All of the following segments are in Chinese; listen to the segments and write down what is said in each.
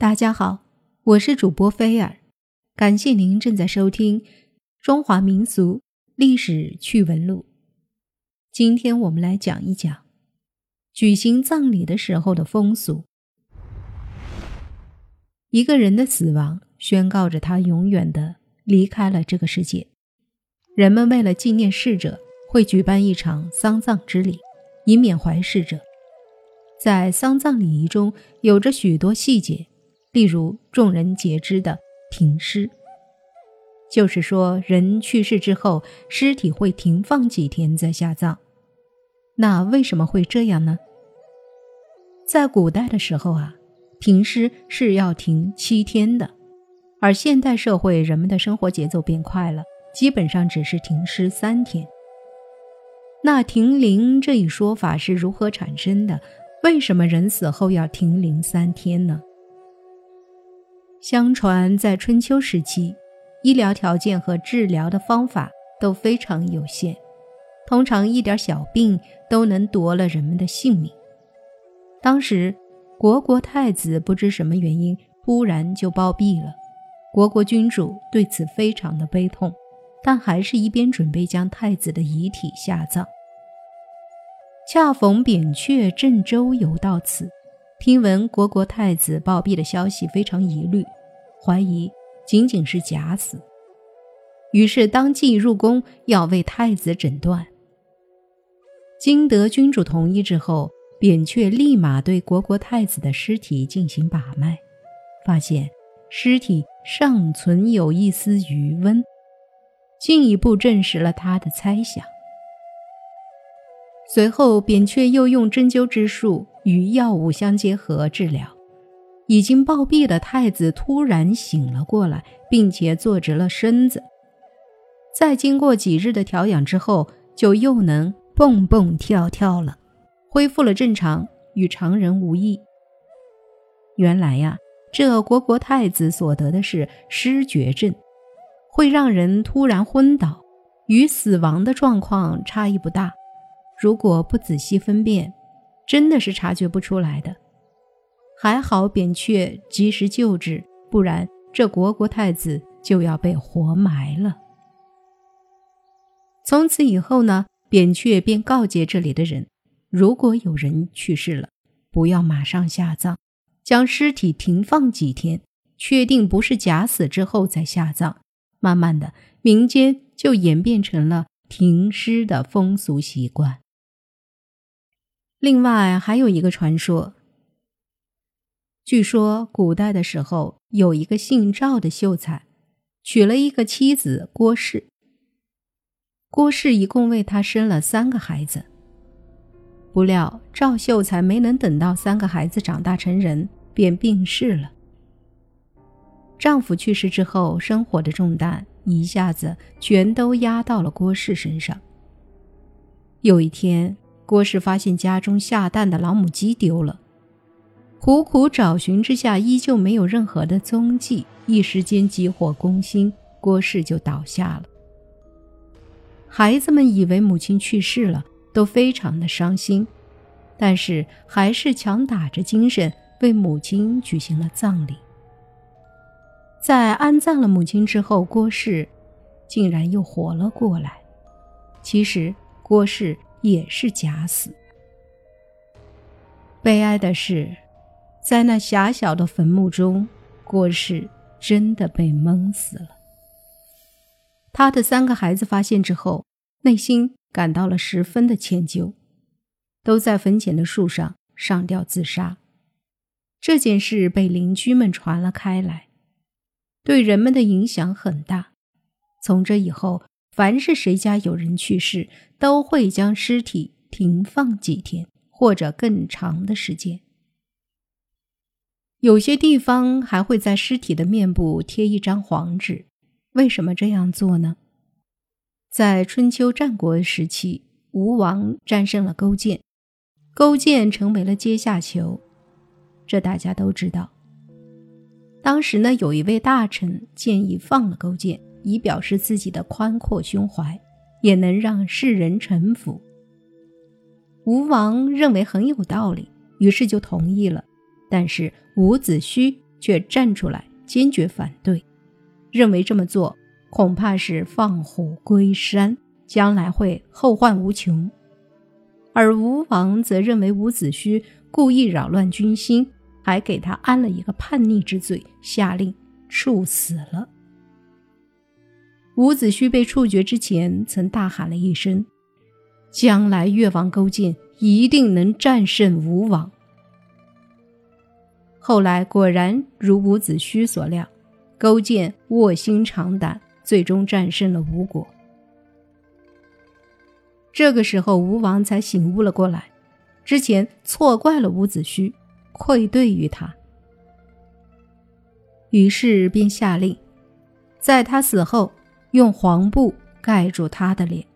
大家好，我是主播菲尔，感谢您正在收听《中华民俗历史趣闻录》。今天我们来讲一讲举行葬礼的时候的风俗。一个人的死亡，宣告着他永远的离开了这个世界。人们为了纪念逝者，会举办一场丧葬之礼，以缅怀逝者。在丧葬礼仪中，有着许多细节。例如，众人皆知的停尸，就是说，人去世之后，尸体会停放几天再下葬。那为什么会这样呢？在古代的时候啊，停尸是要停七天的，而现代社会人们的生活节奏变快了，基本上只是停尸三天。那停灵这一说法是如何产生的？为什么人死后要停灵三天呢？相传，在春秋时期，医疗条件和治疗的方法都非常有限，通常一点小病都能夺了人们的性命。当时，国国太子不知什么原因突然就暴毙了，国国君主对此非常的悲痛，但还是一边准备将太子的遗体下葬。恰逢扁鹊郑州游到此。听闻国国太子暴毙的消息，非常疑虑，怀疑仅仅是假死，于是当即入宫要为太子诊断。经得君主同意之后，扁鹊立马对国国太子的尸体进行把脉，发现尸体尚存有一丝余温，进一步证实了他的猜想。随后，扁鹊又用针灸之术与药物相结合治疗，已经暴毙的太子突然醒了过来，并且坐直了身子。再经过几日的调养之后，就又能蹦蹦跳跳了，恢复了正常，与常人无异。原来呀，这国国太子所得的是失觉症，会让人突然昏倒，与死亡的状况差异不大。如果不仔细分辨，真的是察觉不出来的。还好扁鹊及时救治，不然这国国太子就要被活埋了。从此以后呢，扁鹊便告诫这里的人：如果有人去世了，不要马上下葬，将尸体停放几天，确定不是假死之后再下葬。慢慢的，民间就演变成了停尸的风俗习惯。另外还有一个传说，据说古代的时候有一个姓赵的秀才，娶了一个妻子郭氏。郭氏一共为他生了三个孩子，不料赵秀才没能等到三个孩子长大成人，便病逝了。丈夫去世之后，生活的重担一下子全都压到了郭氏身上。有一天。郭氏发现家中下蛋的老母鸡丢了，苦苦找寻之下，依旧没有任何的踪迹。一时间急火攻心，郭氏就倒下了。孩子们以为母亲去世了，都非常的伤心，但是还是强打着精神为母亲举行了葬礼。在安葬了母亲之后，郭氏竟然又活了过来。其实郭氏。也是假死。悲哀的是，在那狭小的坟墓中，郭氏真的被闷死了。他的三个孩子发现之后，内心感到了十分的歉疚，都在坟前的树上上吊自杀。这件事被邻居们传了开来，对人们的影响很大。从这以后。凡是谁家有人去世，都会将尸体停放几天或者更长的时间。有些地方还会在尸体的面部贴一张黄纸。为什么这样做呢？在春秋战国时期，吴王战胜了勾践，勾践成为了阶下囚，这大家都知道。当时呢，有一位大臣建议放了勾践。以表示自己的宽阔胸怀，也能让世人臣服。吴王认为很有道理，于是就同意了。但是伍子胥却站出来坚决反对，认为这么做恐怕是放虎归山，将来会后患无穷。而吴王则认为伍子胥故意扰乱军心，还给他安了一个叛逆之罪，下令处死了。伍子胥被处决之前，曾大喊了一声：“将来越王勾践一定能战胜吴王。”后来果然如伍子胥所料，勾践卧薪尝胆，最终战胜了吴国。这个时候，吴王才醒悟了过来，之前错怪了伍子胥，愧对于他，于是便下令，在他死后。用黄布盖住他的脸，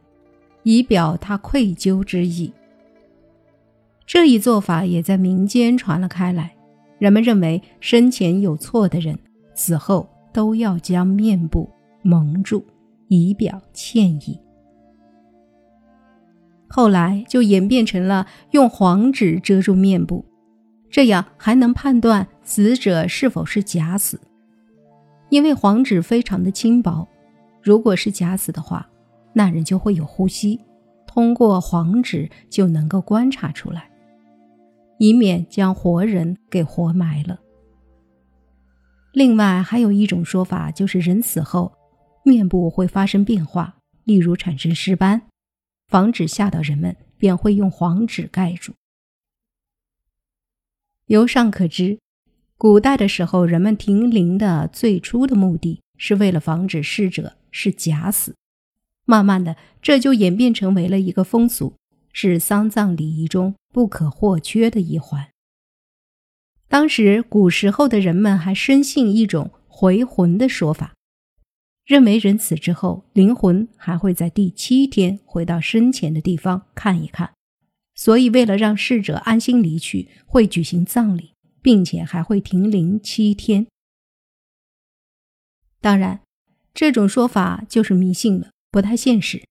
以表他愧疚之意。这一做法也在民间传了开来。人们认为生前有错的人，死后都要将面部蒙住，以表歉意。后来就演变成了用黄纸遮住面部，这样还能判断死者是否是假死，因为黄纸非常的轻薄。如果是假死的话，那人就会有呼吸，通过黄纸就能够观察出来，以免将活人给活埋了。另外还有一种说法，就是人死后面部会发生变化，例如产生尸斑，防止吓到人们，便会用黄纸盖住。由上可知，古代的时候，人们停灵的最初的目的是为了防止逝者。是假死，慢慢的，这就演变成为了一个风俗，是丧葬礼仪中不可或缺的一环。当时古时候的人们还深信一种回魂的说法，认为人死之后，灵魂还会在第七天回到生前的地方看一看，所以为了让逝者安心离去，会举行葬礼，并且还会停灵七天。当然。这种说法就是迷信了，不太现实。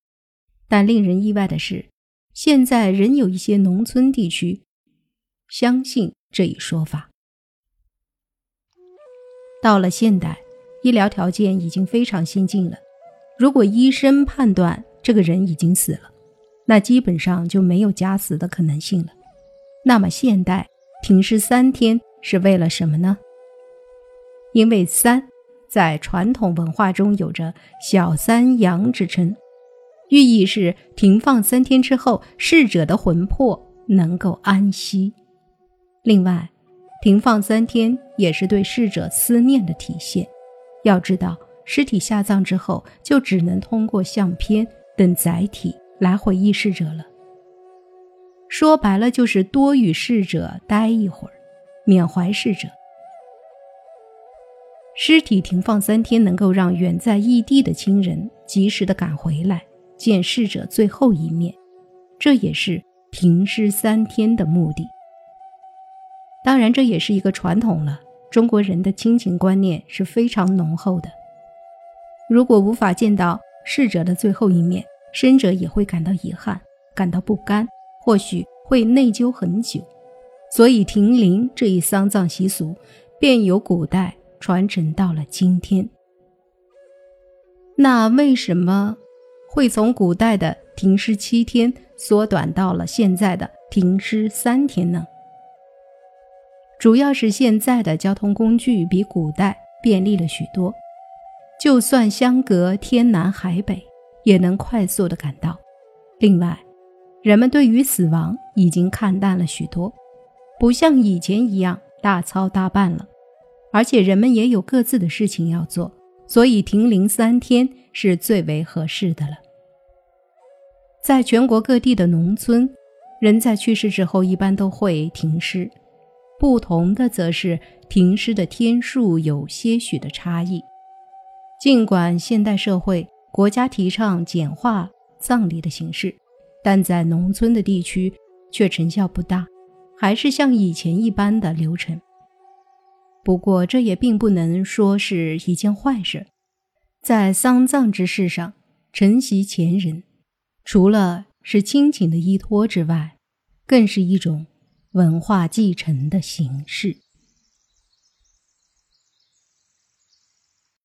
但令人意外的是，现在仍有一些农村地区相信这一说法。到了现代，医疗条件已经非常先进了。如果医生判断这个人已经死了，那基本上就没有假死的可能性了。那么，现代停尸三天是为了什么呢？因为三。在传统文化中有着“小三阳”之称，寓意是停放三天之后，逝者的魂魄能够安息。另外，停放三天也是对逝者思念的体现。要知道，尸体下葬之后，就只能通过相片等载体来回忆逝者了。说白了，就是多与逝者待一会儿，缅怀逝者。尸体停放三天，能够让远在异地的亲人及时的赶回来见逝者最后一面，这也是停尸三天的目的。当然，这也是一个传统了。中国人的亲情观念是非常浓厚的。如果无法见到逝者的最后一面，生者也会感到遗憾，感到不甘，或许会内疚很久。所以，停灵这一丧葬习俗便由古代。传承到了今天，那为什么会从古代的停尸七天缩短到了现在的停尸三天呢？主要是现在的交通工具比古代便利了许多，就算相隔天南海北，也能快速的赶到。另外，人们对于死亡已经看淡了许多，不像以前一样大操大办了。而且人们也有各自的事情要做，所以停灵三天是最为合适的了。在全国各地的农村，人在去世之后一般都会停尸，不同的则是停尸的天数有些许的差异。尽管现代社会国家提倡简化葬礼的形式，但在农村的地区却成效不大，还是像以前一般的流程。不过，这也并不能说是一件坏事。在丧葬之事上，承袭前人，除了是亲情的依托之外，更是一种文化继承的形式。